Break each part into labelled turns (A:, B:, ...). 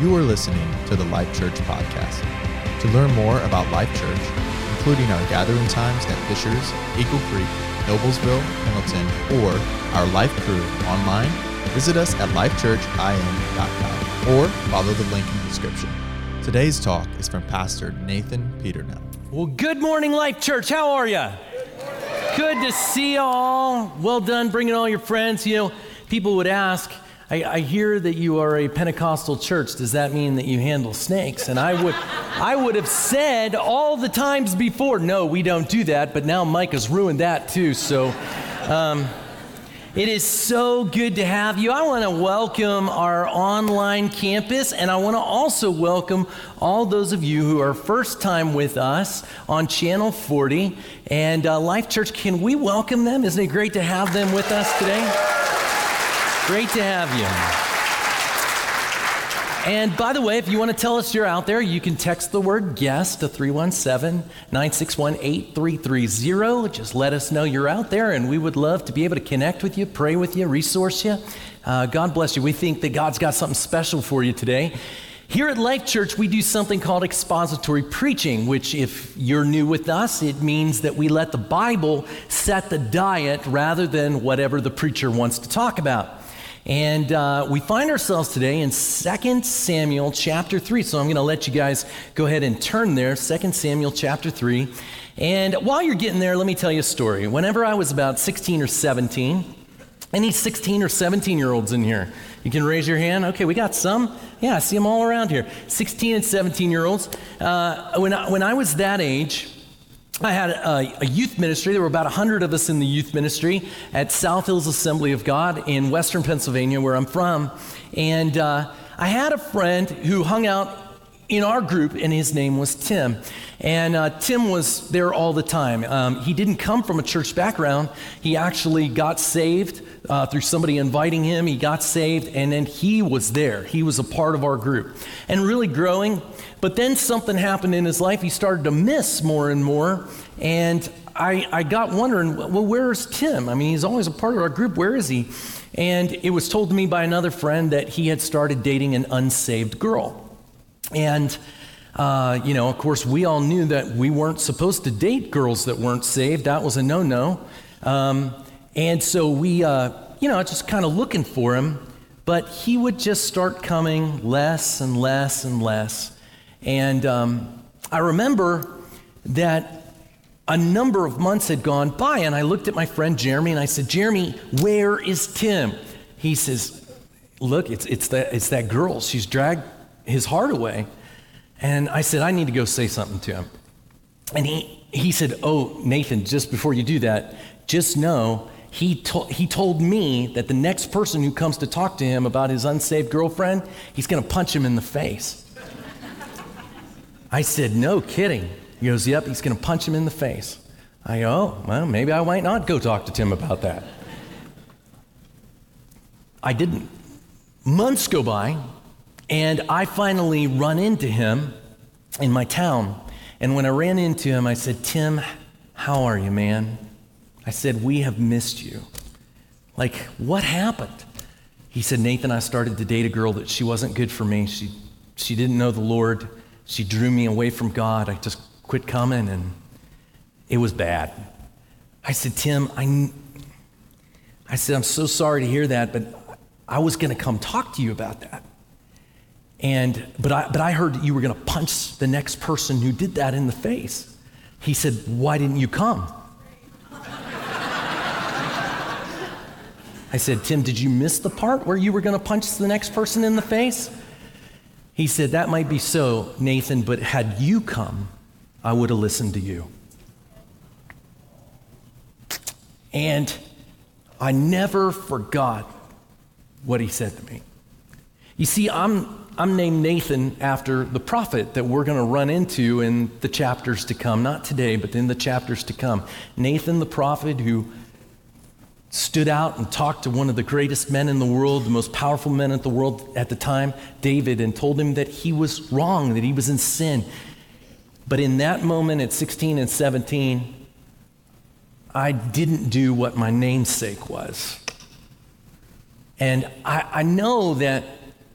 A: You are listening to the Life Church podcast. To learn more about Life Church, including our gathering times at Fishers, Eagle Creek, Noblesville, Pendleton, or our Life Crew online, visit us at lifechurchin.com or follow the link in the description. Today's talk is from Pastor Nathan Peternel.
B: Well, good morning, Life Church. How are you? Good to see you all. Well done bringing all your friends. You know, people would ask, I, I, hear that you are a Pentecostal church. Does that mean that you handle snakes? And I would, I would have said all the times before, no, we don't do that. But now Mike has ruined that too. So, um, it is so good to have you. I want to welcome our online campus, and I want to also welcome all those of you who are first time with us on Channel 40 and uh, Life Church. Can we welcome them? Isn't it great to have them with us today? Great to have you. And by the way, if you want to tell us you're out there, you can text the word guest to 317 961 8330. Just let us know you're out there, and we would love to be able to connect with you, pray with you, resource you. Uh, God bless you. We think that God's got something special for you today. Here at Life Church, we do something called expository preaching, which, if you're new with us, it means that we let the Bible set the diet rather than whatever the preacher wants to talk about. And uh, we find ourselves today in 2 Samuel chapter 3. So I'm going to let you guys go ahead and turn there, 2 Samuel chapter 3. And while you're getting there, let me tell you a story. Whenever I was about 16 or 17, any 16 or 17 year olds in here? You can raise your hand. Okay, we got some. Yeah, I see them all around here. 16 and 17 year olds. Uh, when, I, when I was that age, I had a, a, youth ministry. There were about 100 of us in the youth ministry at South Hills Assembly of God in Western Pennsylvania, where I'm from. And uh, I had a friend who hung out in our group, and his name was Tim. And uh, Tim was there all the time. Um, he didn't come from a church background, he actually got saved uh, through somebody inviting him. He got saved, and then he was there. He was a part of our group and really growing. But then something happened in his life. He started to miss more and more. And I, I got wondering, well, where's Tim? I mean, he's always a part of our group. Where is he? And it was told to me by another friend that he had started dating an unsaved girl. And uh, you know, of course, we all knew that we weren't supposed to date girls that weren't saved. That was a no no. Um, and so we, uh, you know, just kind of looking for him, but he would just start coming less and less and less. And um, I remember that a number of months had gone by, and I looked at my friend Jeremy and I said, Jeremy, where is Tim? He says, Look, it's, it's, that, it's that girl. She's dragged his heart away. And I said, I need to go say something to him. And he, he said, Oh, Nathan, just before you do that, just know he, to- he told me that the next person who comes to talk to him about his unsaved girlfriend, he's going to punch him in the face. I said, No kidding. He goes, Yep, he's going to punch him in the face. I go, Oh, well, maybe I might not go talk to Tim about that. I didn't. Months go by, and I finally run into him in my town. And when I ran into him, I said, Tim, how are you, man? I said, We have missed you. Like, what happened? He said, Nathan, I started to date a girl that she wasn't good for me. She, she didn't know the Lord. She drew me away from God. I just quit coming, and it was bad. I said, Tim, I, I said, I'm so sorry to hear that, but I was going to come talk to you about that. And, but, I, but I heard that you were going to punch the next person who did that in the face. He said, Why didn't you come? I said, Tim, did you miss the part where you were going to punch the next person in the face? He said, That might be so, Nathan, but had you come, I would have listened to you. And I never forgot what he said to me. You see, I'm, I'm named Nathan after the prophet that we're going to run into in the chapters to come. Not today, but in the chapters to come. Nathan, the prophet who stood out and talked to one of the greatest men in the world, the most powerful men in the world at the time, David, and told him that he was wrong, that he was in sin. But in that moment at 16 and 17, I didn't do what my namesake was. And I, I know that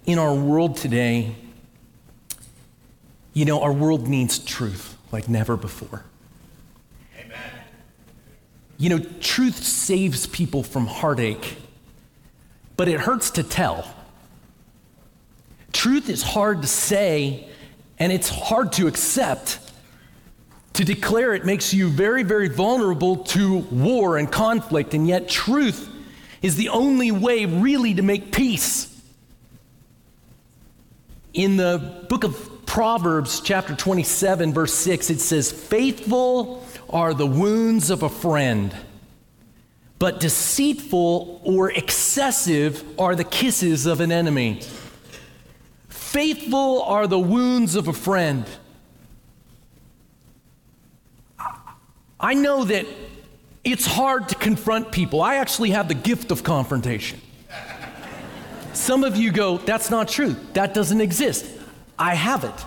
B: in our world today, You know, our world needs truth like never before. You know, truth saves people from heartache, but it hurts to tell. Truth is hard to say, and it's hard to accept. To declare it makes you very, very vulnerable to war and conflict, and yet truth is the only way really to make peace. In the book of Proverbs, chapter 27, verse 6, it says, Faithful are the wounds of a friend, but deceitful or excessive are the kisses of an enemy. Faithful are the wounds of a friend. I know that it's hard to confront people. I actually have the gift of confrontation. Some of you go, that's not true. That doesn't exist. I have it.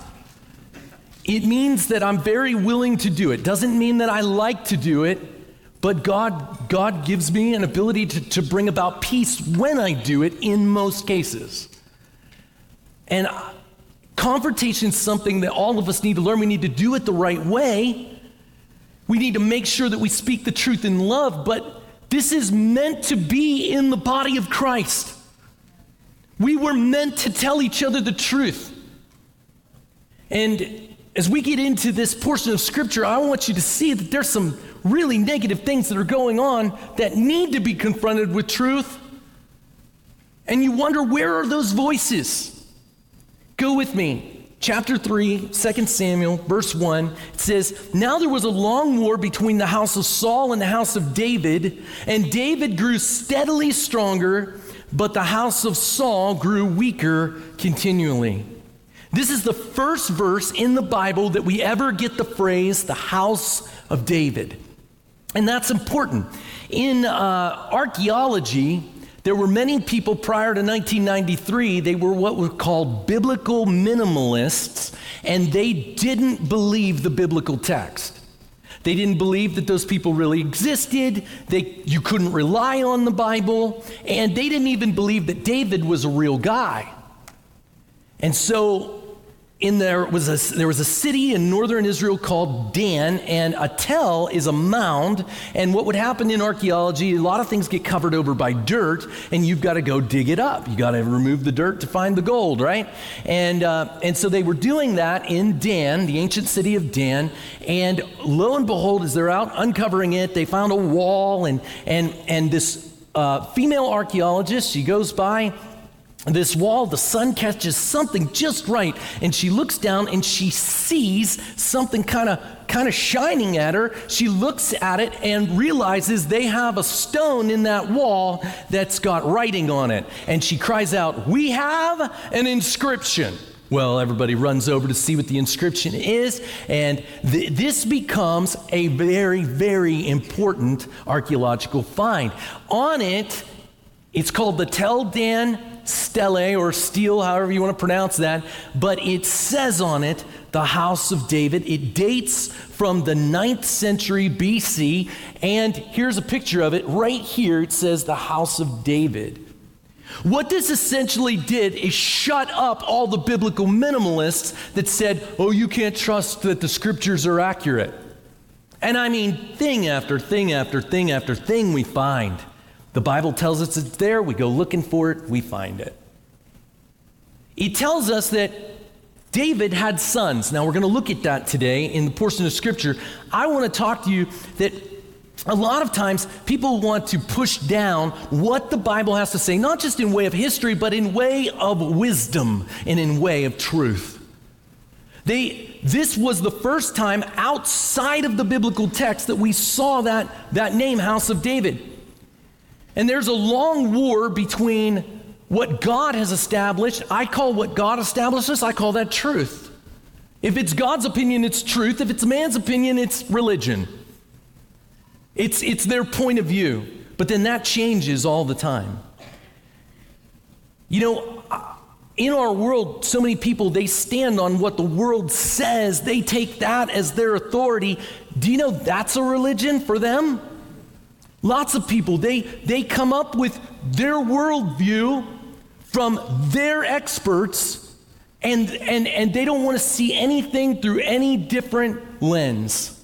B: It means that I'm very willing to do it. Doesn't mean that I like to do it, but God, God gives me an ability to, to bring about peace when I do it in most cases. And confrontation is something that all of us need to learn. We need to do it the right way. We need to make sure that we speak the truth in love, but this is meant to be in the body of Christ. We were meant to tell each other the truth. And as we get into this portion of Scripture, I want you to see that there's some really negative things that are going on that need to be confronted with truth. And you wonder, where are those voices? Go with me chapter 3, 2 Samuel, verse 1, it says, Now there was a long war between the house of Saul and the house of David, and David grew steadily stronger, but the house of Saul grew weaker continually. This is the first verse in the Bible that we ever get the phrase, the house of David. And that's important. In uh, archaeology, there were many people prior to 1993, they were what were called biblical minimalists, and they didn't believe the biblical text. They didn't believe that those people really existed. They, you couldn't rely on the Bible. And they didn't even believe that David was a real guy. And so in there was a, there was a city in northern Israel called Dan, and a tell is a mound. And what would happen in archaeology, a lot of things get covered over by dirt, and you've got to go dig it up. You got to remove the dirt to find the gold, right? And uh, and so they were doing that in Dan, the ancient city of Dan. And lo and behold, as they're out uncovering it, they found a wall, and and and this uh, female archaeologist, she goes by this wall, the sun catches something just right, and she looks down and she sees something kind of kind of shining at her. She looks at it and realizes they have a stone in that wall that's got writing on it. And she cries out, "We have an inscription." Well, everybody runs over to see what the inscription is, and th- this becomes a very, very important archaeological find. On it, it's called the Tel Dan stele or stele, however you want to pronounce that, but it says on it the house of David. It dates from the 9th century BC, and here's a picture of it. Right here, it says the house of David. What this essentially did is shut up all the biblical minimalists that said, oh, you can't trust that the scriptures are accurate. And I mean, thing after thing after thing after thing we find. The Bible tells us it's there. We go looking for it, we find it. It tells us that David had sons. Now, we're going to look at that today in the portion of Scripture. I want to talk to you that a lot of times people want to push down what the Bible has to say, not just in way of history, but in way of wisdom and in way of truth. They, this was the first time outside of the biblical text that we saw that, that name, House of David. And there's a long war between what God has established. I call what God establishes, I call that truth. If it's God's opinion, it's truth. If it's man's opinion, it's religion. It's, it's their point of view. But then that changes all the time. You know, in our world, so many people, they stand on what the world says. They take that as their authority. Do you know that's a religion for them? Lots of people, they, they come up with their worldview from their experts, And, and, and they don't want to see anything through any different lens.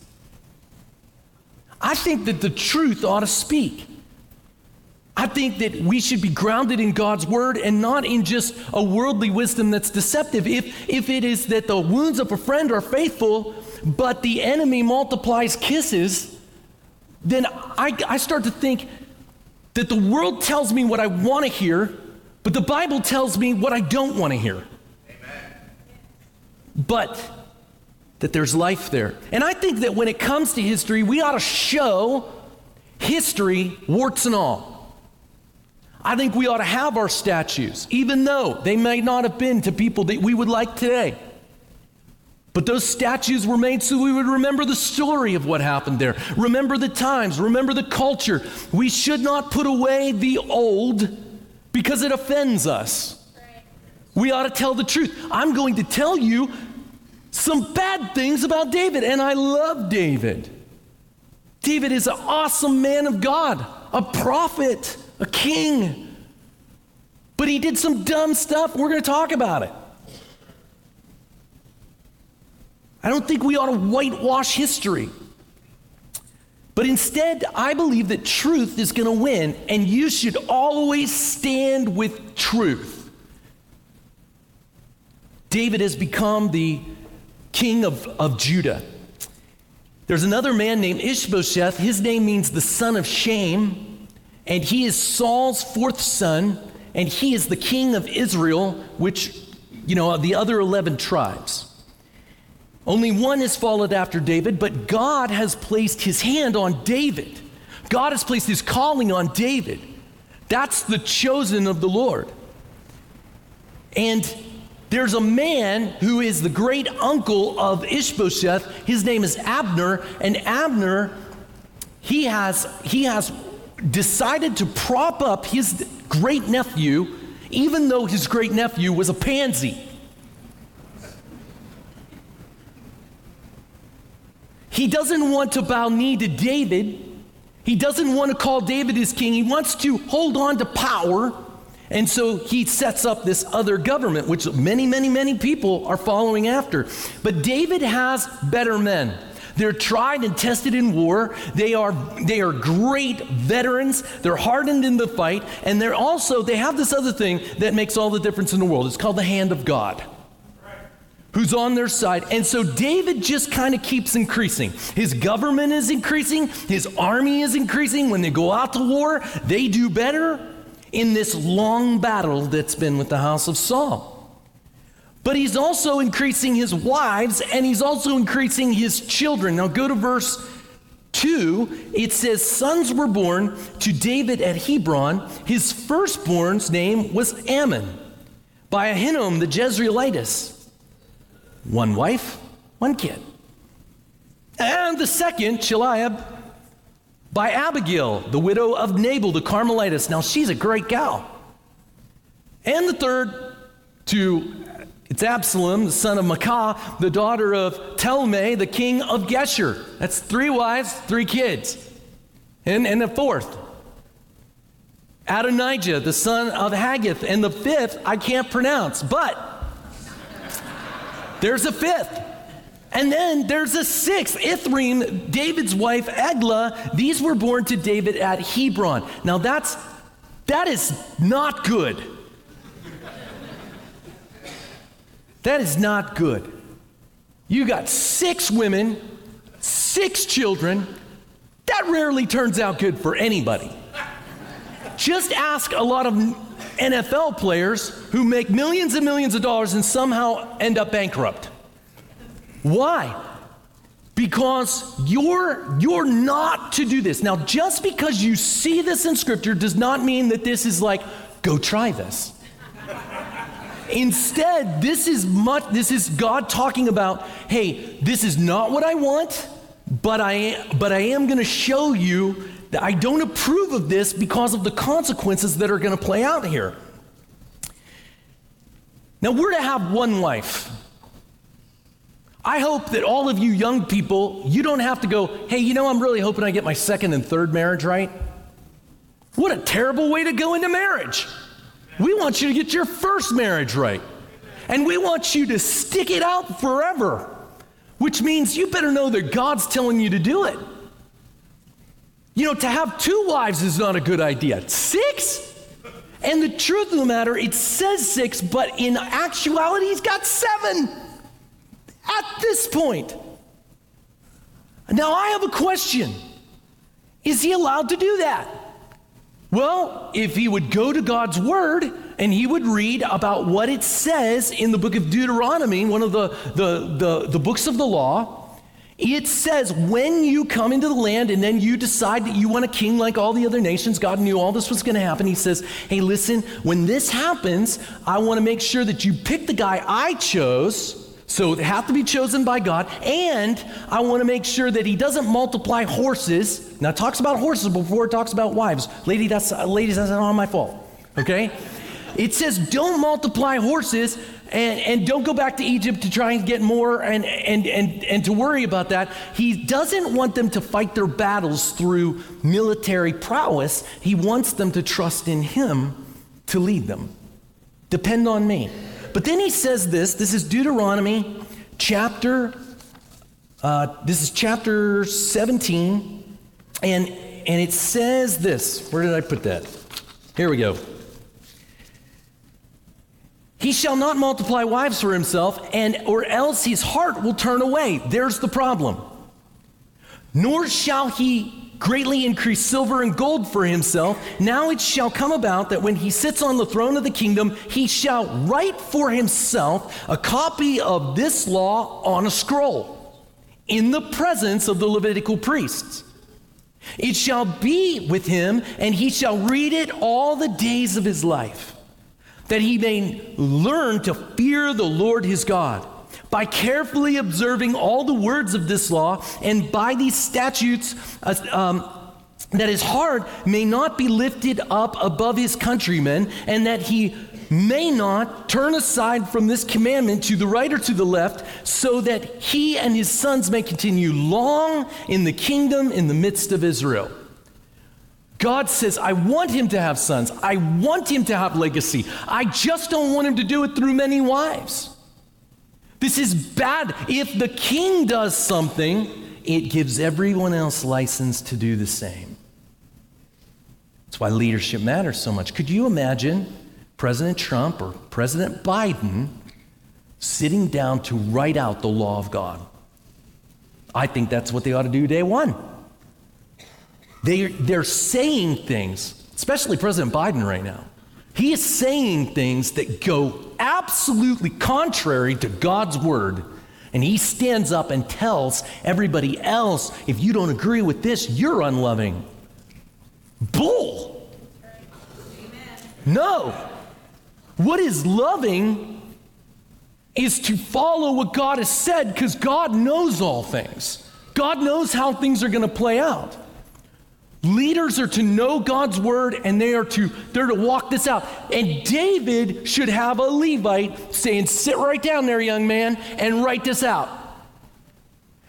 B: I think that the truth ought to speak. I think that we should be grounded in God's word and not in just a worldly wisdom that's deceptive. If, if it is that the wounds of a friend are faithful, but the enemy multiplies kisses, then I, I start to think that the world tells me what I want to hear, but the Bible tells me what I don't want to hear. Amen. But that there's life there. And I think that when it comes to history, we ought to show history, warts and all. I think we ought to have our statues, even though they may not have been to people that we would like today. But those statues were made so we would remember the story of what happened there, remember the times, remember the culture. We should not put away the old because it offends us. We ought to tell the truth. I'm going to tell you some bad things about David, and I love David. David is an awesome man of God, a prophet a king. But he did some dumb stuff. We're going to talk about it. I don't think we ought to whitewash history. But instead, I believe that truth is going to win, and you should always stand with truth. David has become the king of, of Judah. There's another man named Ishbosheth. His name means the son of shame and he is Saul's fourth son, and he is the king of Israel, which, you know, of the other 11 tribes. Only one has followed after David, but God has placed his hand on David. God has placed his calling on David. That's the chosen of the Lord. And there's a man who is the great uncle of Ishbosheth. His name is Abner, and Abner, he has, he has decided to prop up his great nephew, even though his great nephew was a pansy. He doesn't want to bow knee to David. He doesn't want to call David his king. He wants to hold on to power. And so he sets up this other government, which many, many, many people are following after. But David has better men. They're tried and tested in war. They are, they are great veterans. They're hardened in the fight. And they're also, they have this other thing that makes all the difference in the world. It's called the hand of God who's on their side. And so David just kind of keeps increasing. His government is increasing, his army is increasing. When they go out to war, they do better in this long battle that's been with the house of Saul. But he's also increasing his wives and he's also increasing his children. Now go to verse 2. It says, Sons were born to David at Hebron. His firstborn's name was Amnon by Ahinoam the Jezreelitess. One wife, one kid. And the second, Chileab, by Abigail, the widow of Nabal the Carmelitess. Now she's a great gal. And the third, to it's Absalom, the son of Maacah, the daughter of Talmai, the king of Geshur. That's three wives, three kids. And, and the fourth, Adonijah, the son of Haggith. And the fifth, I can't pronounce, but there's a fifth. And then there's a sixth, Ithream, David's wife, Eglah. These were born to David at Hebron. Now that's, that is not good. That is not good. You got six women, six children. That rarely turns out good for anybody. Just ask a lot of NFL players who make millions and millions of dollars and somehow end up bankrupt. Why? Because you're you're not to do this. Now just because you see this in scripture does not mean that this is like go try this. Instead, this is much this is God talking about, hey, this is not what I want, but I but I am going to show you I don't approve of this because of the consequences that are going to play out here. Now, we're to have one life. I hope that all of you young people, you don't have to go, hey, you know, I'm really hoping I get my second and third marriage right. What a terrible way to go into marriage. We want you to get your first marriage right. And we want you to stick it out forever, which means you better know that God's telling you to do it. You know, to have two wives is not a good idea. Six? And the truth of the matter, it says six, but in actuality, he's got seven at this point. Now, I have a question Is he allowed to do that? Well, if he would go to God's word and he would read about what it says in the book of Deuteronomy, one of the, the, the, the books of the law, it says, when you come into the land and then you decide that you want a king like all the other nations, God knew all this was going to happen. He says, hey, listen, when this happens, I want to make sure that you pick the guy I chose. So it has to be chosen by God. And I want to make sure that he doesn't multiply horses. Now, it talks about horses before it talks about wives. Lady, that's, ladies, that's not my fault. Okay? It says, don't multiply horses and, and don't go back to Egypt to try and get more and, and, and, and to worry about that. He doesn't want them to fight their battles through military prowess. He wants them to trust in Him to lead them. Depend on me. But then he says this this is Deuteronomy chapter, uh, this is chapter 17, and, and it says this. Where did I put that? Here we go. He shall not multiply wives for himself, and or else his heart will turn away. There's the problem. Nor shall he greatly increase silver and gold for himself. Now it shall come about that when he sits on the throne of the kingdom, he shall write for himself a copy of this law on a scroll in the presence of the Levitical priests. It shall be with him, and he shall read it all the days of his life that he may learn to fear the Lord his God by carefully observing all the words of this law and by these statutes uh, um, that his heart may not be lifted up above his countrymen and that he may not turn aside from this commandment to the right or to the left so that he and his sons may continue long in the kingdom in the midst of Israel. God says, I want him to have sons. I want him to have legacy. I just don't want him to do it through many wives. This is bad. If the king does something, it gives everyone else license to do the same. That's why leadership matters so much. Could you imagine President Trump or President Biden sitting down to write out the law of God? I think that's what they ought to do day one. They, they're saying things, especially President Biden right now. He is saying things that go absolutely contrary to God's word. And he stands up and tells everybody else if you don't agree with this, you're unloving. Bull. Amen. No. What is loving is to follow what God has said because God knows all things. God knows how things are going to play out. Leaders are to know God's word and they are to they're to walk this out. And David should have a Levite saying, "Sit right down there, young man, and write this out."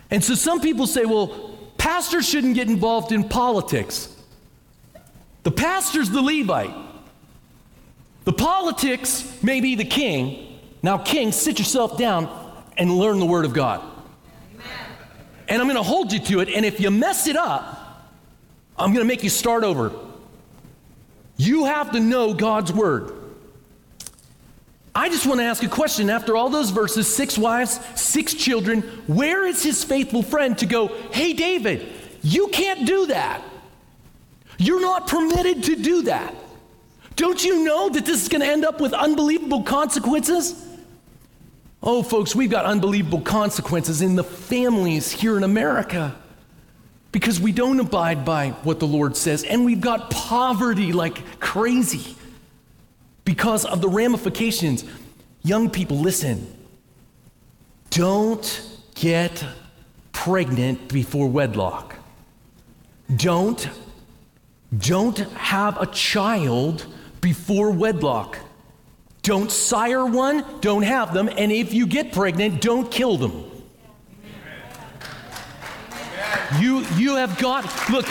B: And so some people say, "Well, pastors shouldn't get involved in politics." The pastor's the Levite. The politics may be the king. Now, king, sit yourself down and learn the word of God. Amen. And I'm going to hold you to it. And if you mess it up, I'm going to make you start over. You have to know God's word. I just want to ask a question after all those verses six wives, six children where is his faithful friend to go, hey, David, you can't do that. You're not permitted to do that. Don't you know that this is going to end up with unbelievable consequences? Oh, folks, we've got unbelievable consequences in the families here in America because we don't abide by what the Lord says, and we've got poverty like crazy because of the ramifications. Young people, listen. Don't get pregnant before wedlock. Don't don't have a child before wedlock. Don't sire one, don't have them, and if you get pregnant, don't kill them. You, you have got, look,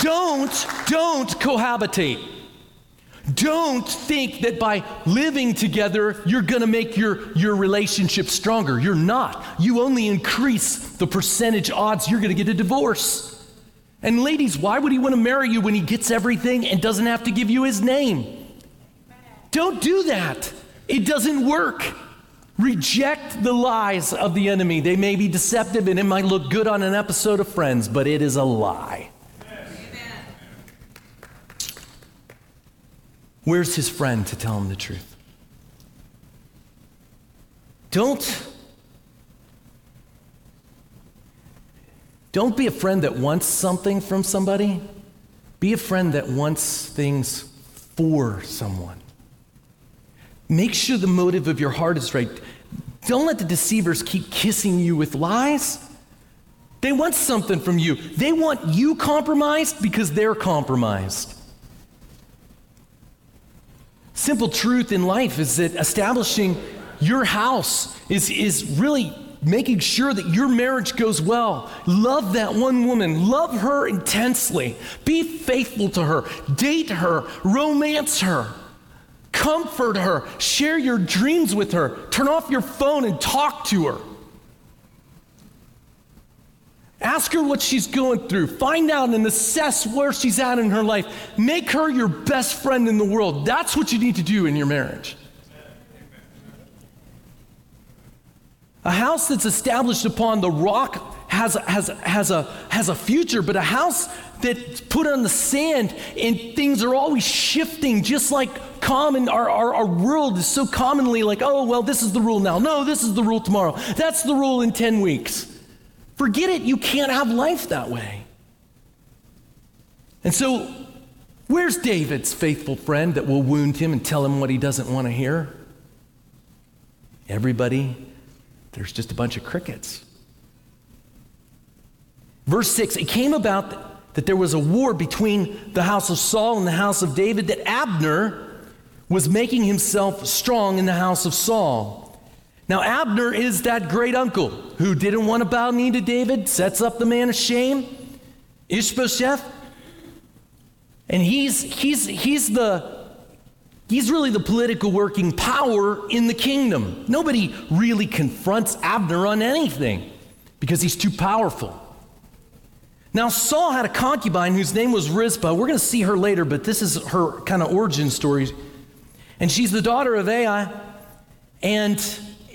B: don't, don't cohabitate. Don't think that by living together, you're going to make your, your relationship stronger. You're not. You only increase the percentage odds you're going to get a divorce. And ladies, why would he want to marry you when he gets everything and doesn't have to give you his name? Don't do that. It doesn't work. Reject the lies of the enemy. They may be deceptive and it might look good on an episode of Friends, but it is a lie. Where's his friend to tell him the truth? Don't Don't be a friend that wants something from somebody. Be a friend that wants things for someone. Make sure the motive of your heart is right. Don't let the deceivers keep kissing you with lies. They want something from you. They want you compromised because they're compromised. Simple truth in life is that establishing your house is, is really making sure that your marriage goes well. Love that one woman, love her intensely, be faithful to her, date her, romance her. Comfort her, share your dreams with her, turn off your phone and talk to her. Ask her what she's going through. Find out and assess where she's at in her life. Make her your best friend in the world. That's what you need to do in your marriage. A house that's established upon the rock has, has, has, a, has a future, but a house that's put on the sand and things are always shifting, just like common, our, our, our world is so commonly like, oh, well, this is the rule now. No, this is the rule tomorrow. That's the rule in 10 weeks. Forget it. You can't have life that way. And so, where's David's faithful friend that will wound him and tell him what he doesn't want to hear? Everybody, there's just a bunch of crickets. Verse 6 It came about that there was a war between the house of Saul and the house of David, that Abner was making himself strong in the house of Saul. Now, Abner is that great uncle who didn't want to bow knee to David, sets up the man of shame, Ishbosheth. And he's, he's, he's, the, he's really the political working power in the kingdom. Nobody really confronts Abner on anything because he's too powerful. Now, Saul had a concubine whose name was Rizpah. We're going to see her later, but this is her kind of origin story. And she's the daughter of Ai. And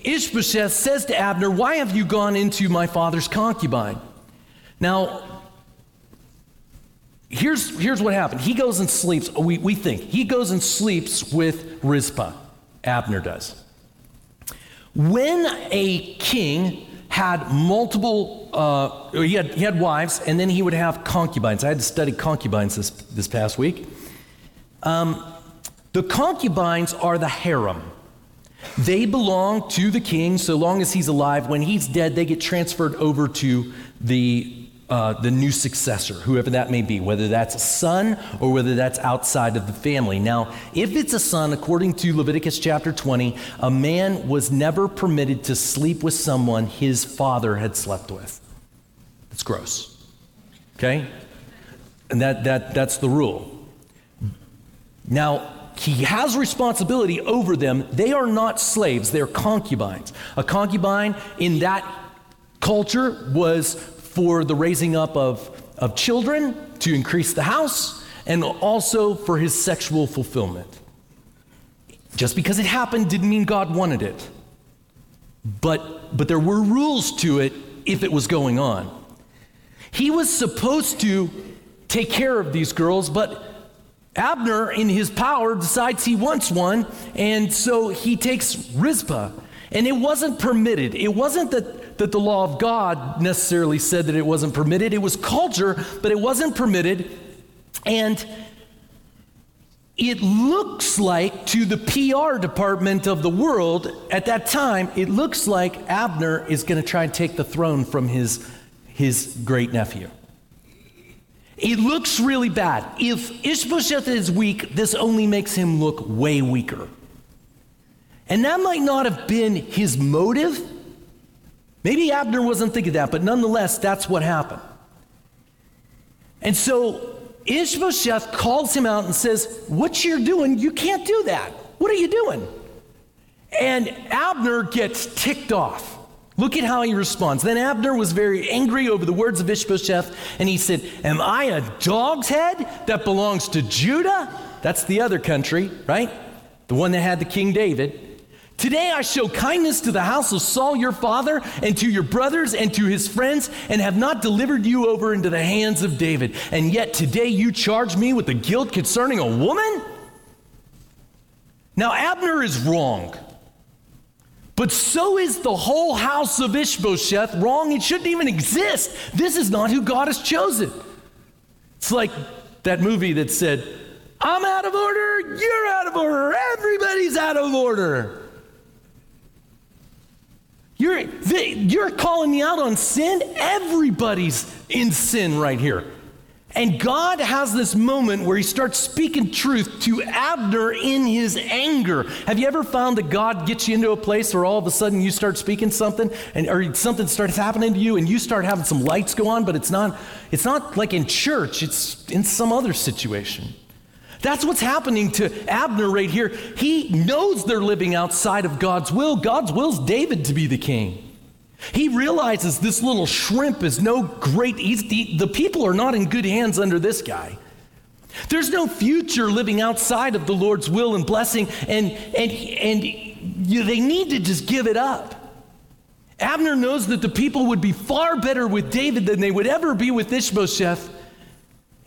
B: Ishbosheth says to Abner, Why have you gone into my father's concubine? Now, here's, here's what happened. He goes and sleeps, we, we think, he goes and sleeps with Rizpah. Abner does. When a king had multiple, uh, he, had, he had wives, and then he would have concubines. I had to study concubines this, this past week. Um, the concubines are the harem. They belong to the king so long as he's alive. When he's dead, they get transferred over to the, uh, the new successor, whoever that may be, whether that's a son or whether that's outside of the family. Now, if it's a son, according to Leviticus chapter 20, a man was never permitted to sleep with someone his father had slept with. It's gross. Okay? And that, that, that's the rule. Now, he has responsibility over them. They are not slaves, they're concubines. A concubine in that culture was for the raising up of, of children to increase the house and also for his sexual fulfillment. Just because it happened didn't mean God wanted it. But, but there were rules to it if it was going on. He was supposed to take care of these girls, but Abner, in his power, decides he wants one, and so he takes Rizpah. And it wasn't permitted. It wasn't that, that the law of God necessarily said that it wasn't permitted. It was culture, but it wasn't permitted. And it looks like, to the PR department of the world at that time, it looks like Abner is going to try and take the throne from his, his great nephew. It looks really bad. If Ishbosheth is weak, this only makes him look way weaker. And that might not have been his motive. Maybe Abner wasn't thinking that, but nonetheless, that's what happened. And so Ishbosheth calls him out and says, What you're doing, you can't do that. What are you doing? And Abner gets ticked off. Look at how he responds. Then Abner was very angry over the words of Ishbosheth, and he said, Am I a dog's head that belongs to Judah? That's the other country, right? The one that had the King David. Today I show kindness to the house of Saul your father and to your brothers and to his friends and have not delivered you over into the hands of David. And yet today you charge me with the guilt concerning a woman? Now Abner is wrong. But so is the whole house of Ishbosheth wrong. It shouldn't even exist. This is not who God has chosen. It's like that movie that said, I'm out of order, you're out of order, everybody's out of order. You're, you're calling me out on sin? Everybody's in sin right here. And God has this moment where he starts speaking truth to Abner in his anger. Have you ever found that God gets you into a place where all of a sudden you start speaking something and or something starts happening to you and you start having some lights go on, but it's not it's not like in church, it's in some other situation. That's what's happening to Abner right here. He knows they're living outside of God's will. God's will's David to be the king. He realizes this little shrimp is no great, the, the people are not in good hands under this guy. There's no future living outside of the Lord's will and blessing, and, and, and you, they need to just give it up. Abner knows that the people would be far better with David than they would ever be with Ishbosheth.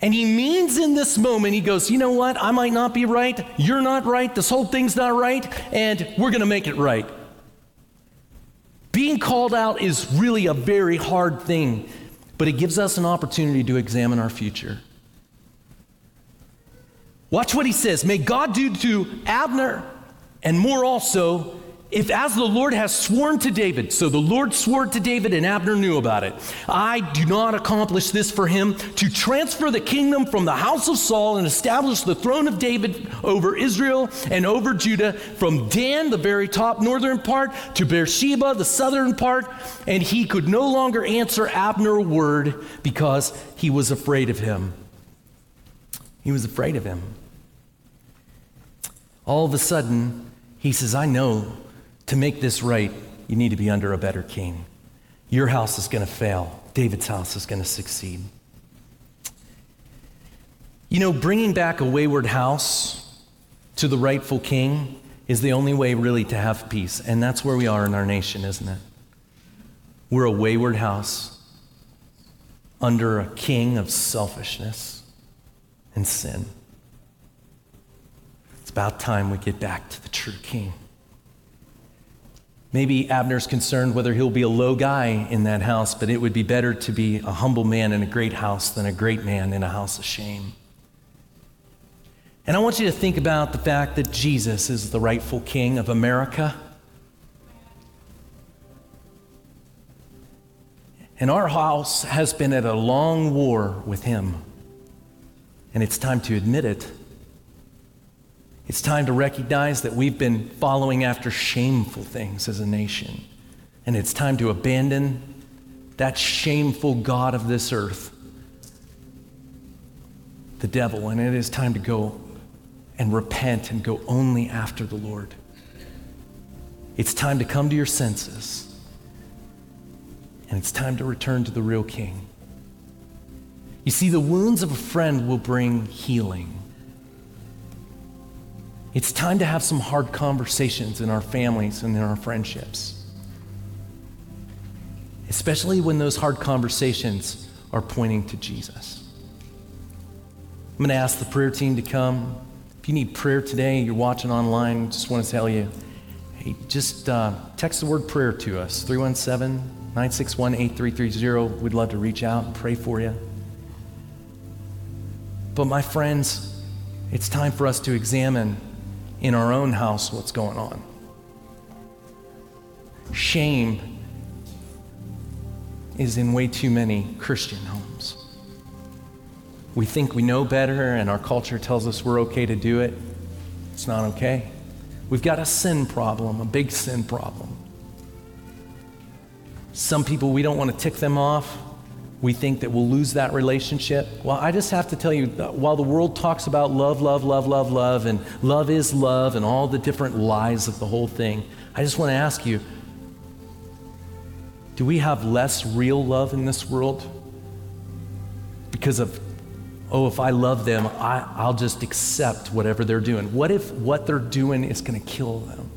B: And he means in this moment, he goes, You know what? I might not be right. You're not right. This whole thing's not right. And we're going to make it right. Being called out is really a very hard thing, but it gives us an opportunity to examine our future. Watch what he says. May God do to Abner and more also if as the Lord has sworn to David, so the Lord swore to David and Abner knew about it, I do not accomplish this for him to transfer the kingdom from the house of Saul and establish the throne of David over Israel and over Judah from Dan, the very top northern part, to Beersheba, the southern part. And he could no longer answer Abner a word because he was afraid of him. He was afraid of him. All of a sudden, he says, I know to make this right, you need to be under a better king. Your house is going to fail, David's house is going to succeed. You know, bringing back a wayward house to the rightful king is the only way really to have peace. And that's where we are in our nation, isn't it? We're a wayward house under a king of selfishness and sin. It's about time we get back to the true king. Maybe Abner's concerned whether he'll be a low guy in that house, but it would be better to be a humble man in a great house than a great man in a house of shame. And I want you to think about the fact that Jesus is the rightful king of America. And our house has been at a long war with him. And it's time to admit it. It's time to recognize that we've been following after shameful things as a nation. And it's time to abandon that shameful God of this earth, the devil. And it is time to go and repent and go only after the Lord. It's time to come to your senses. And it's time to return to the real king. You see, the wounds of a friend will bring healing. It's time to have some hard conversations in our families and in our friendships. Especially when those hard conversations are pointing to Jesus. I'm going to ask the prayer team to come. If you need prayer today, you're watching online, just want to tell you hey, just uh, text the word prayer to us 317 961 8330. We'd love to reach out and pray for you. But, my friends, it's time for us to examine in our own house what's going on. Shame is in way too many Christian homes. We think we know better, and our culture tells us we're okay to do it. It's not okay. We've got a sin problem, a big sin problem. Some people, we don't want to tick them off. We think that we'll lose that relationship. Well, I just have to tell you, while the world talks about love, love, love, love, love, and love is love, and all the different lies of the whole thing, I just want to ask you do we have less real love in this world? Because of, oh, if I love them, I, I'll just accept whatever they're doing. What if what they're doing is going to kill them?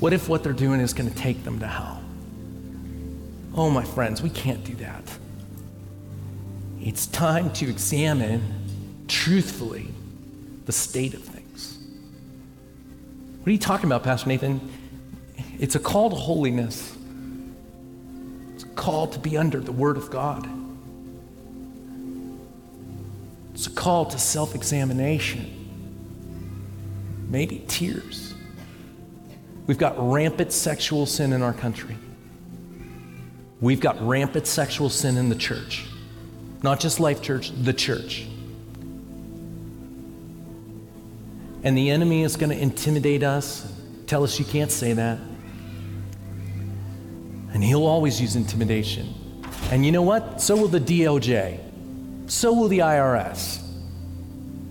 B: What if what they're doing is going to take them to hell? Oh, my friends, we can't do that. It's time to examine truthfully the state of things. What are you talking about, Pastor Nathan? It's a call to holiness, it's a call to be under the Word of God, it's a call to self examination, maybe tears. We've got rampant sexual sin in our country. We've got rampant sexual sin in the church. Not just Life Church, the church. And the enemy is going to intimidate us, tell us you can't say that. And he'll always use intimidation. And you know what? So will the DOJ. So will the IRS.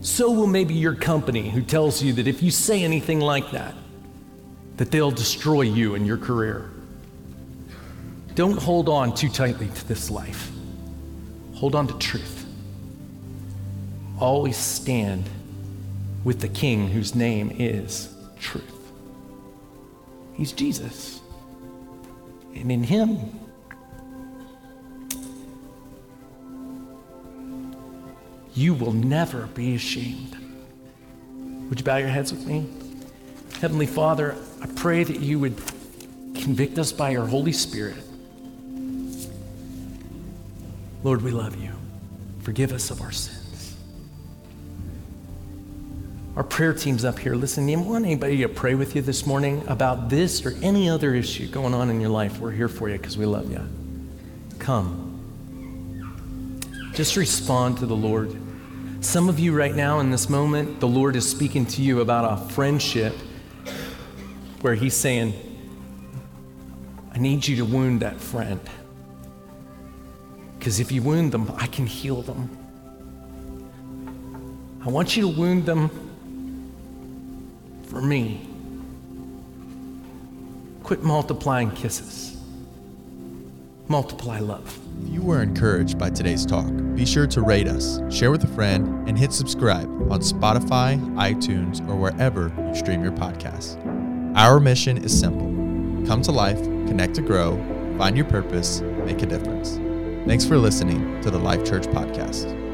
B: So will maybe your company who tells you that if you say anything like that, that they'll destroy you and your career. Don't hold on too tightly to this life. Hold on to truth. Always stand with the King whose name is truth. He's Jesus. And in Him, you will never be ashamed. Would you bow your heads with me? Heavenly Father, I pray that you would convict us by your Holy Spirit Lord, we love you. Forgive us of our sins. Our prayer team's up here. Listen, you want anybody to pray with you this morning about this or any other issue going on in your life? We're here for you because we love you. Come. Just respond to the Lord. Some of you right now in this moment, the Lord is speaking to you about a friendship where He's saying, I need you to wound that friend. Because if you wound them, I can heal them. I want you to wound them for me. Quit multiplying kisses, multiply love.
A: If you were encouraged by today's talk, be sure to rate us, share with a friend, and hit subscribe on Spotify, iTunes, or wherever you stream your podcasts. Our mission is simple come to life, connect to grow, find your purpose, make a difference. Thanks for listening to the Life Church Podcast.